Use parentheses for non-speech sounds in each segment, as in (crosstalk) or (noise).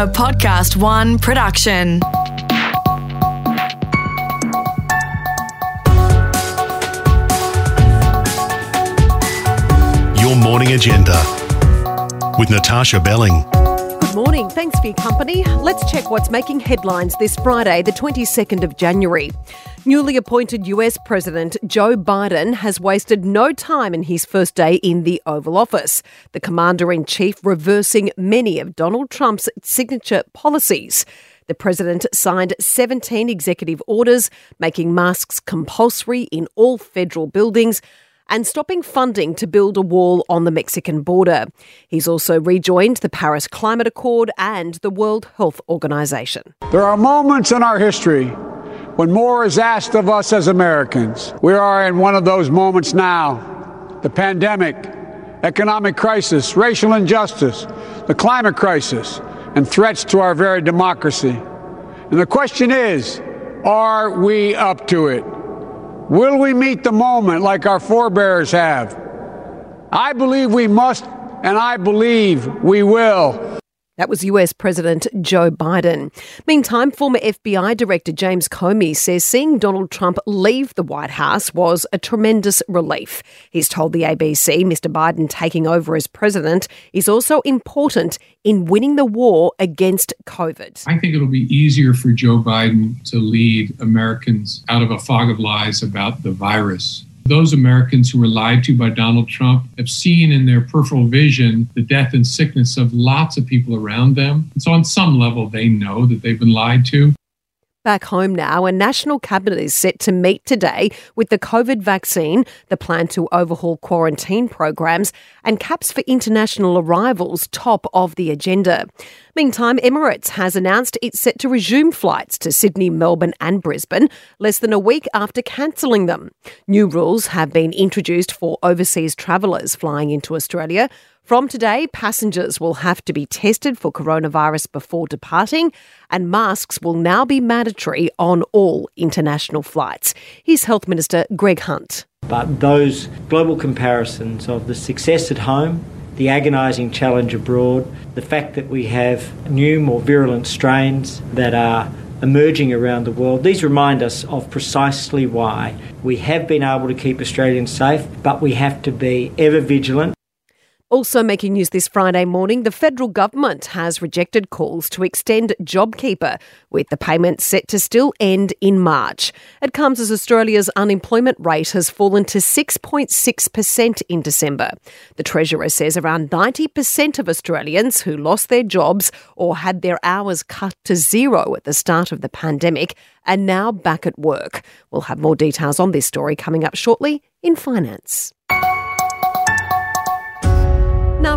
A Podcast One production. Your morning agenda with Natasha Belling. Morning. Thanks for your company. Let's check what's making headlines this Friday, the 22nd of January. Newly appointed US President Joe Biden has wasted no time in his first day in the Oval Office. The Commander in Chief reversing many of Donald Trump's signature policies. The president signed 17 executive orders making masks compulsory in all federal buildings and stopping funding to build a wall on the Mexican border. He's also rejoined the Paris Climate Accord and the World Health Organization. There are moments in our history when more is asked of us as Americans. We are in one of those moments now. The pandemic, economic crisis, racial injustice, the climate crisis, and threats to our very democracy. And the question is, are we up to it? Will we meet the moment like our forebears have? I believe we must, and I believe we will. That was US President Joe Biden. Meantime, former FBI Director James Comey says seeing Donald Trump leave the White House was a tremendous relief. He's told the ABC Mr. Biden taking over as president is also important in winning the war against COVID. I think it'll be easier for Joe Biden to lead Americans out of a fog of lies about the virus those Americans who were lied to by Donald Trump have seen in their peripheral vision the death and sickness of lots of people around them. And so, on some level, they know that they've been lied to. Back home now, a national cabinet is set to meet today with the COVID vaccine, the plan to overhaul quarantine programs, and caps for international arrivals top of the agenda. Meantime, Emirates has announced it's set to resume flights to Sydney, Melbourne, and Brisbane less than a week after cancelling them. New rules have been introduced for overseas travellers flying into Australia. From today, passengers will have to be tested for coronavirus before departing, and masks will now be mandatory on all international flights. Here's Health Minister Greg Hunt. But those global comparisons of the success at home, the agonising challenge abroad, the fact that we have new, more virulent strains that are emerging around the world. These remind us of precisely why we have been able to keep Australians safe, but we have to be ever vigilant. Also making news this Friday morning, the federal government has rejected calls to extend JobKeeper, with the payment set to still end in March. It comes as Australia's unemployment rate has fallen to 6.6% in December. The Treasurer says around 90% of Australians who lost their jobs or had their hours cut to zero at the start of the pandemic are now back at work. We'll have more details on this story coming up shortly in Finance.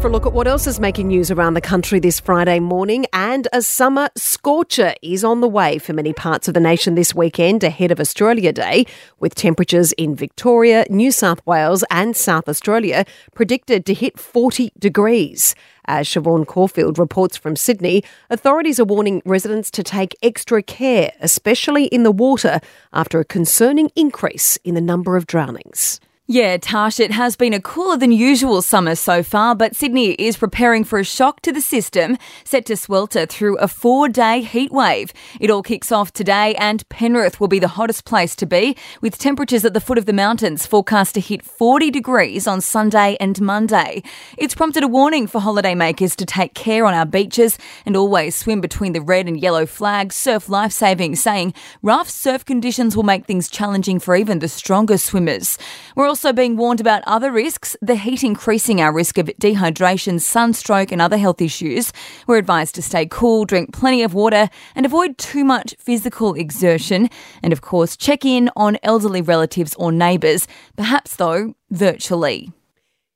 For a look at what else is making news around the country this Friday morning. And a summer scorcher is on the way for many parts of the nation this weekend ahead of Australia Day, with temperatures in Victoria, New South Wales, and South Australia predicted to hit 40 degrees. As Siobhan Caulfield reports from Sydney, authorities are warning residents to take extra care, especially in the water, after a concerning increase in the number of drownings. Yeah, Tash, it has been a cooler than usual summer so far, but Sydney is preparing for a shock to the system, set to swelter through a four day heat wave. It all kicks off today, and Penrith will be the hottest place to be, with temperatures at the foot of the mountains forecast to hit 40 degrees on Sunday and Monday. It's prompted a warning for holidaymakers to take care on our beaches and always swim between the red and yellow flags, surf lifesaving, saying rough surf conditions will make things challenging for even the strongest swimmers. We're also also being warned about other risks, the heat increasing our risk of dehydration, sunstroke, and other health issues. We're advised to stay cool, drink plenty of water, and avoid too much physical exertion. And of course, check in on elderly relatives or neighbours, perhaps though, virtually.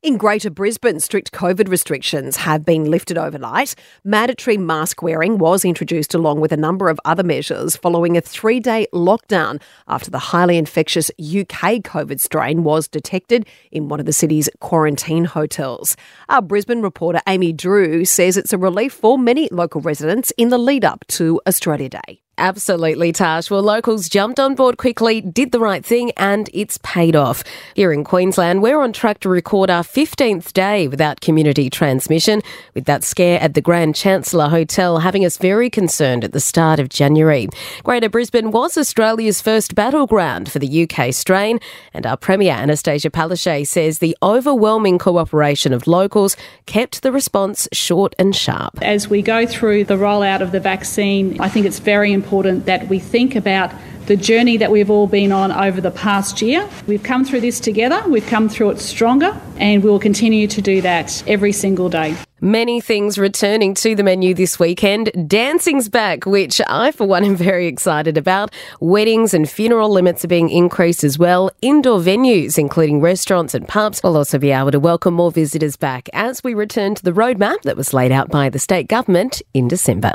In Greater Brisbane, strict COVID restrictions have been lifted overnight. Mandatory mask wearing was introduced along with a number of other measures following a three day lockdown after the highly infectious UK COVID strain was detected in one of the city's quarantine hotels. Our Brisbane reporter Amy Drew says it's a relief for many local residents in the lead up to Australia Day. Absolutely, Tash. Well, locals jumped on board quickly, did the right thing, and it's paid off. Here in Queensland, we're on track to record our 15th day without community transmission, with that scare at the Grand Chancellor Hotel having us very concerned at the start of January. Greater Brisbane was Australia's first battleground for the UK strain, and our Premier Annastacia Palaszczuk says the overwhelming cooperation of locals kept the response short and sharp. As we go through the rollout of the vaccine, I think it's very important that we think about the journey that we've all been on over the past year. We've come through this together, we've come through it stronger, and we'll continue to do that every single day. Many things returning to the menu this weekend. Dancing's back, which I, for one, am very excited about. Weddings and funeral limits are being increased as well. Indoor venues, including restaurants and pubs, will also be able to welcome more visitors back as we return to the roadmap that was laid out by the state government in December.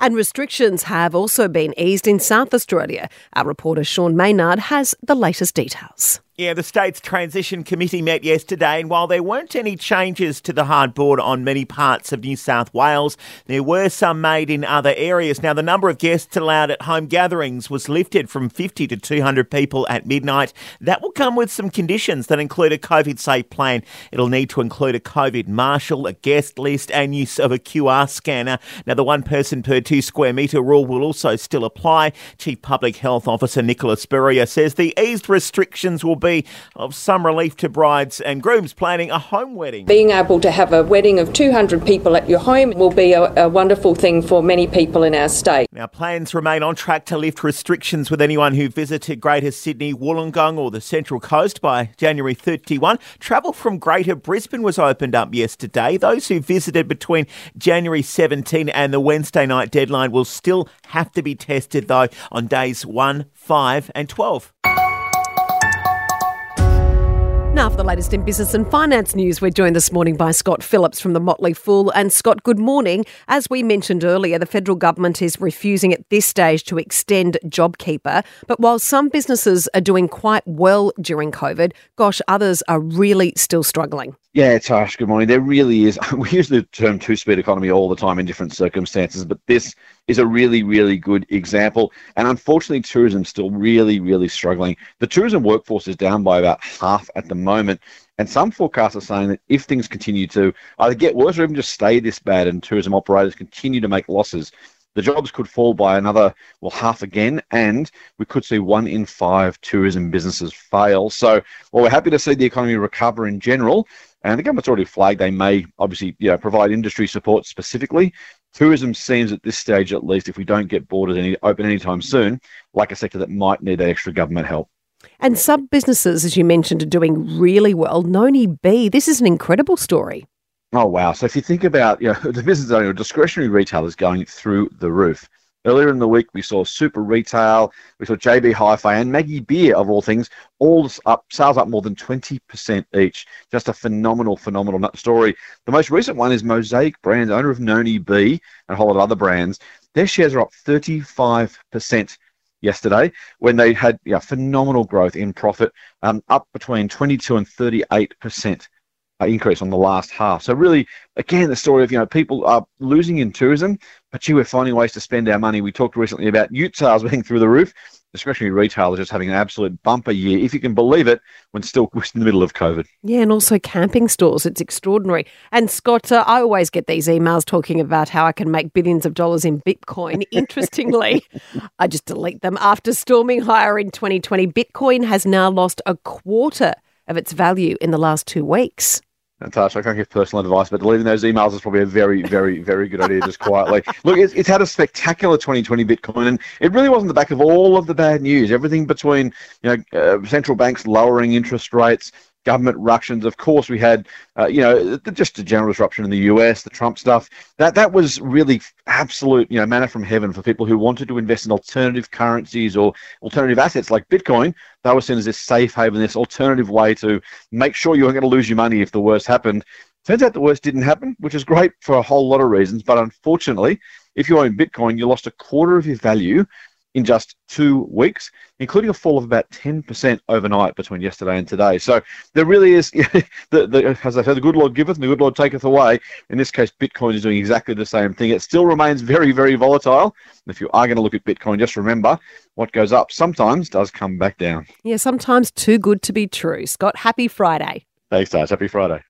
And restrictions have also been eased in South Australia. Our reporter Sean Maynard has the latest details. Yeah, the state's transition committee met yesterday, and while there weren't any changes to the hard border on many parts of New South Wales, there were some made in other areas. Now, the number of guests allowed at home gatherings was lifted from 50 to 200 people at midnight. That will come with some conditions that include a COVID safe plan. It'll need to include a COVID marshal, a guest list, and use of a QR scanner. Now, the one person per two square metre rule will also still apply. Chief Public Health Officer Nicola Spurrier says the eased restrictions will be of some relief to brides and grooms planning a home wedding. Being able to have a wedding of 200 people at your home will be a, a wonderful thing for many people in our state. Now, plans remain on track to lift restrictions with anyone who visited Greater Sydney, Wollongong, or the Central Coast by January 31. Travel from Greater Brisbane was opened up yesterday. Those who visited between January 17 and the Wednesday night deadline will still have to be tested, though, on days 1, 5, and 12. Now, for the latest in business and finance news, we're joined this morning by Scott Phillips from the Motley Fool. And Scott, good morning. As we mentioned earlier, the federal government is refusing at this stage to extend JobKeeper. But while some businesses are doing quite well during COVID, gosh, others are really still struggling. Yeah, Tash, good morning. There really is. (laughs) We use the term two speed economy all the time in different circumstances, but this is a really, really good example. And unfortunately, tourism's still really, really struggling. The tourism workforce is down by about half at the moment. And some forecasts are saying that if things continue to either get worse or even just stay this bad and tourism operators continue to make losses, the jobs could fall by another, well, half again, and we could see one in five tourism businesses fail. So, well, we're happy to see the economy recover in general. And the government's already flagged they may obviously you know, provide industry support specifically. Tourism seems at this stage, at least, if we don't get borders any, open anytime soon, like a sector that might need that extra government help. And some businesses, as you mentioned, are doing really well. Noni B, this is an incredible story. Oh wow! So if you think about you know (laughs) the business owner, discretionary retailers going through the roof. Earlier in the week, we saw Super Retail, we saw JB Hi-Fi, and Maggie Beer, of all things, all up sales up more than twenty percent each. Just a phenomenal, phenomenal story. The most recent one is Mosaic Brands, owner of Noni B and a whole lot of other brands. Their shares are up thirty-five percent yesterday when they had yeah, phenomenal growth in profit, um, up between 22 and 38 percent uh, increase on the last half. So really, again, the story of you know people are losing in tourism, but gee, we're finding ways to spend our money. We talked recently about ute sales (laughs) being through the roof. Discretionary retail is just having an absolute bumper year, if you can believe it, when still in the middle of COVID. Yeah, and also camping stores. It's extraordinary. And Scott, uh, I always get these emails talking about how I can make billions of dollars in Bitcoin. (laughs) Interestingly, I just delete them. After storming higher in 2020, Bitcoin has now lost a quarter of its value in the last two weeks. Natasha, I can't give personal advice, but deleting those emails is probably a very, very, very good idea just quietly. Look, it's, it's had a spectacular 2020 Bitcoin, and it really wasn't the back of all of the bad news. Everything between you know uh, central banks lowering interest rates, government ructions. Of course, we had, uh, you know, just a general disruption in the US, the Trump stuff. That that was really absolute, you know, manna from heaven for people who wanted to invest in alternative currencies or alternative assets like Bitcoin. They were seen as this safe haven, this alternative way to make sure you weren't going to lose your money if the worst happened. Turns out the worst didn't happen, which is great for a whole lot of reasons. But unfortunately, if you own Bitcoin, you lost a quarter of your value in just two weeks, including a fall of about 10% overnight between yesterday and today. So there really is, (laughs) the, the, as I said, the good Lord giveth and the good Lord taketh away. In this case, Bitcoin is doing exactly the same thing. It still remains very, very volatile. And if you are going to look at Bitcoin, just remember what goes up sometimes does come back down. Yeah, sometimes too good to be true. Scott, happy Friday. Thanks, guys. Happy Friday.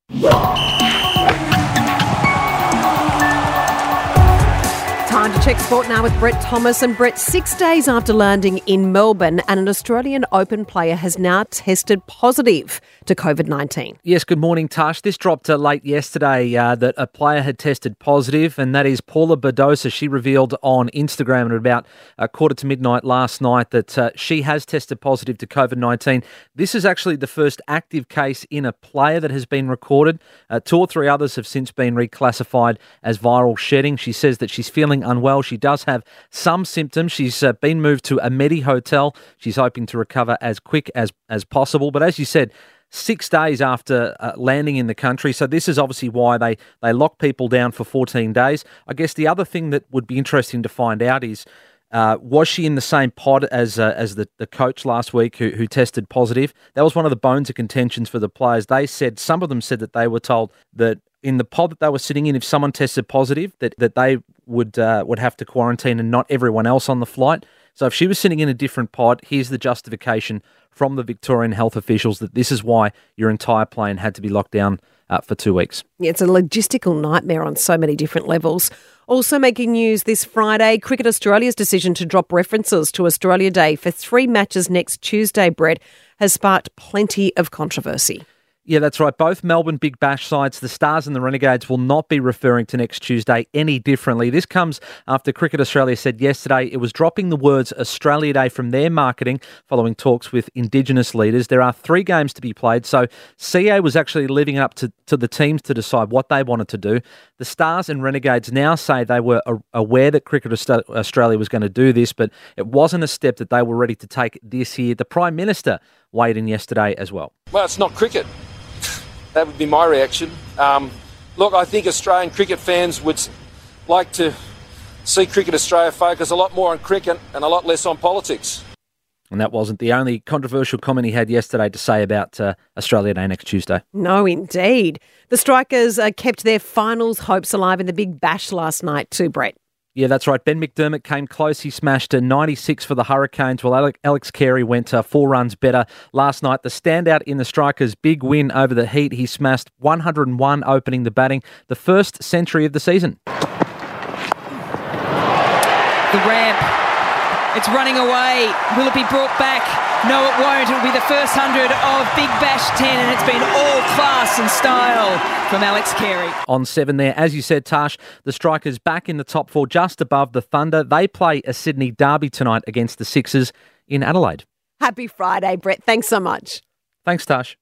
To check sport now with Brett Thomas. And Brett, six days after landing in Melbourne, and an Australian Open player has now tested positive to COVID 19. Yes, good morning, Tash. This dropped uh, late yesterday uh, that a player had tested positive, and that is Paula Badosa. She revealed on Instagram at about a quarter to midnight last night that uh, she has tested positive to COVID 19. This is actually the first active case in a player that has been recorded. Uh, two or three others have since been reclassified as viral shedding. She says that she's feeling unwell. Well, she does have some symptoms. She's uh, been moved to a Medi hotel. She's hoping to recover as quick as, as possible. But as you said, six days after uh, landing in the country. So this is obviously why they, they lock people down for 14 days. I guess the other thing that would be interesting to find out is uh, was she in the same pod as uh, as the, the coach last week who, who tested positive? That was one of the bones of contentions for the players. They said some of them said that they were told that in the pod that they were sitting in, if someone tested positive, that, that they would uh, would have to quarantine and not everyone else on the flight. So if she was sitting in a different pod, here's the justification from the Victorian health officials that this is why your entire plane had to be locked down uh, for two weeks. Yeah, it's a logistical nightmare on so many different levels. Also making news this Friday, Cricket Australia's decision to drop references to Australia Day for three matches next Tuesday, Brett, has sparked plenty of controversy. Yeah, that's right. Both Melbourne Big Bash sides, the Stars and the Renegades, will not be referring to next Tuesday any differently. This comes after Cricket Australia said yesterday it was dropping the words Australia Day from their marketing following talks with Indigenous leaders. There are three games to be played, so CA was actually leaving up to, to the teams to decide what they wanted to do. The Stars and Renegades now say they were aware that Cricket Australia was going to do this, but it wasn't a step that they were ready to take this year. The Prime Minister weighed in yesterday as well. Well, it's not cricket. That would be my reaction. Um, look, I think Australian cricket fans would like to see Cricket Australia focus a lot more on cricket and a lot less on politics. And that wasn't the only controversial comment he had yesterday to say about uh, Australia Day next Tuesday. No, indeed. The Strikers uh, kept their finals hopes alive in the big bash last night, too, Brett. Yeah, that's right. Ben McDermott came close. He smashed a 96 for the Hurricanes, while Alex Carey went uh, four runs better last night. The standout in the Strikers' big win over the Heat, he smashed 101 opening the batting, the first century of the season. The ramp. It's running away. Will it be brought back? No, it won't. It'll be the first 100 of Big Bash 10, and it's been all class and style from Alex Carey. On seven there. As you said, Tash, the Strikers back in the top four, just above the Thunder. They play a Sydney derby tonight against the Sixers in Adelaide. Happy Friday, Brett. Thanks so much. Thanks, Tash.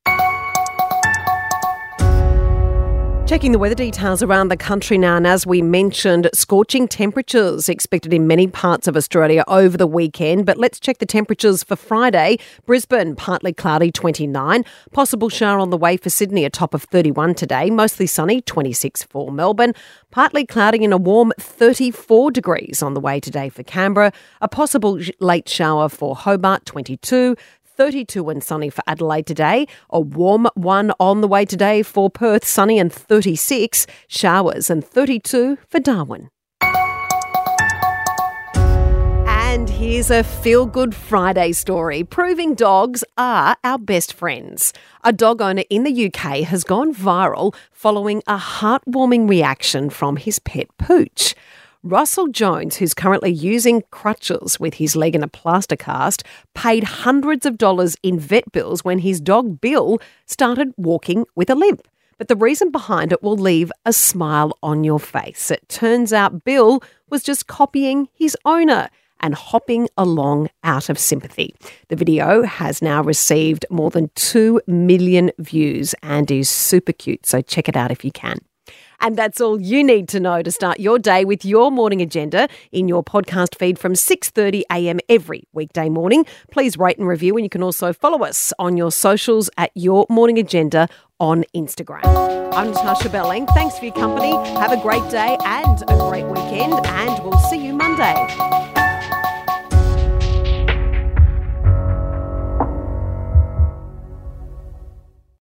Checking the weather details around the country now, and as we mentioned, scorching temperatures expected in many parts of Australia over the weekend. But let's check the temperatures for Friday. Brisbane, partly cloudy, 29. Possible shower on the way for Sydney, a top of 31 today. Mostly sunny, 26 for Melbourne. Partly cloudy and a warm 34 degrees on the way today for Canberra. A possible late shower for Hobart, 22. 32 and sunny for Adelaide today. A warm one on the way today for Perth, sunny and 36. Showers and 32 for Darwin. And here's a feel good Friday story proving dogs are our best friends. A dog owner in the UK has gone viral following a heartwarming reaction from his pet pooch. Russell Jones, who's currently using crutches with his leg in a plaster cast, paid hundreds of dollars in vet bills when his dog Bill started walking with a limp. But the reason behind it will leave a smile on your face. It turns out Bill was just copying his owner and hopping along out of sympathy. The video has now received more than 2 million views and is super cute, so check it out if you can. And that's all you need to know to start your day with your morning agenda in your podcast feed from 6:30 a.m. every weekday morning. Please rate and review and you can also follow us on your socials at Your Morning Agenda on Instagram. I'm Natasha Belling. Thanks for your company. Have a great day and a great weekend and we'll see you Monday.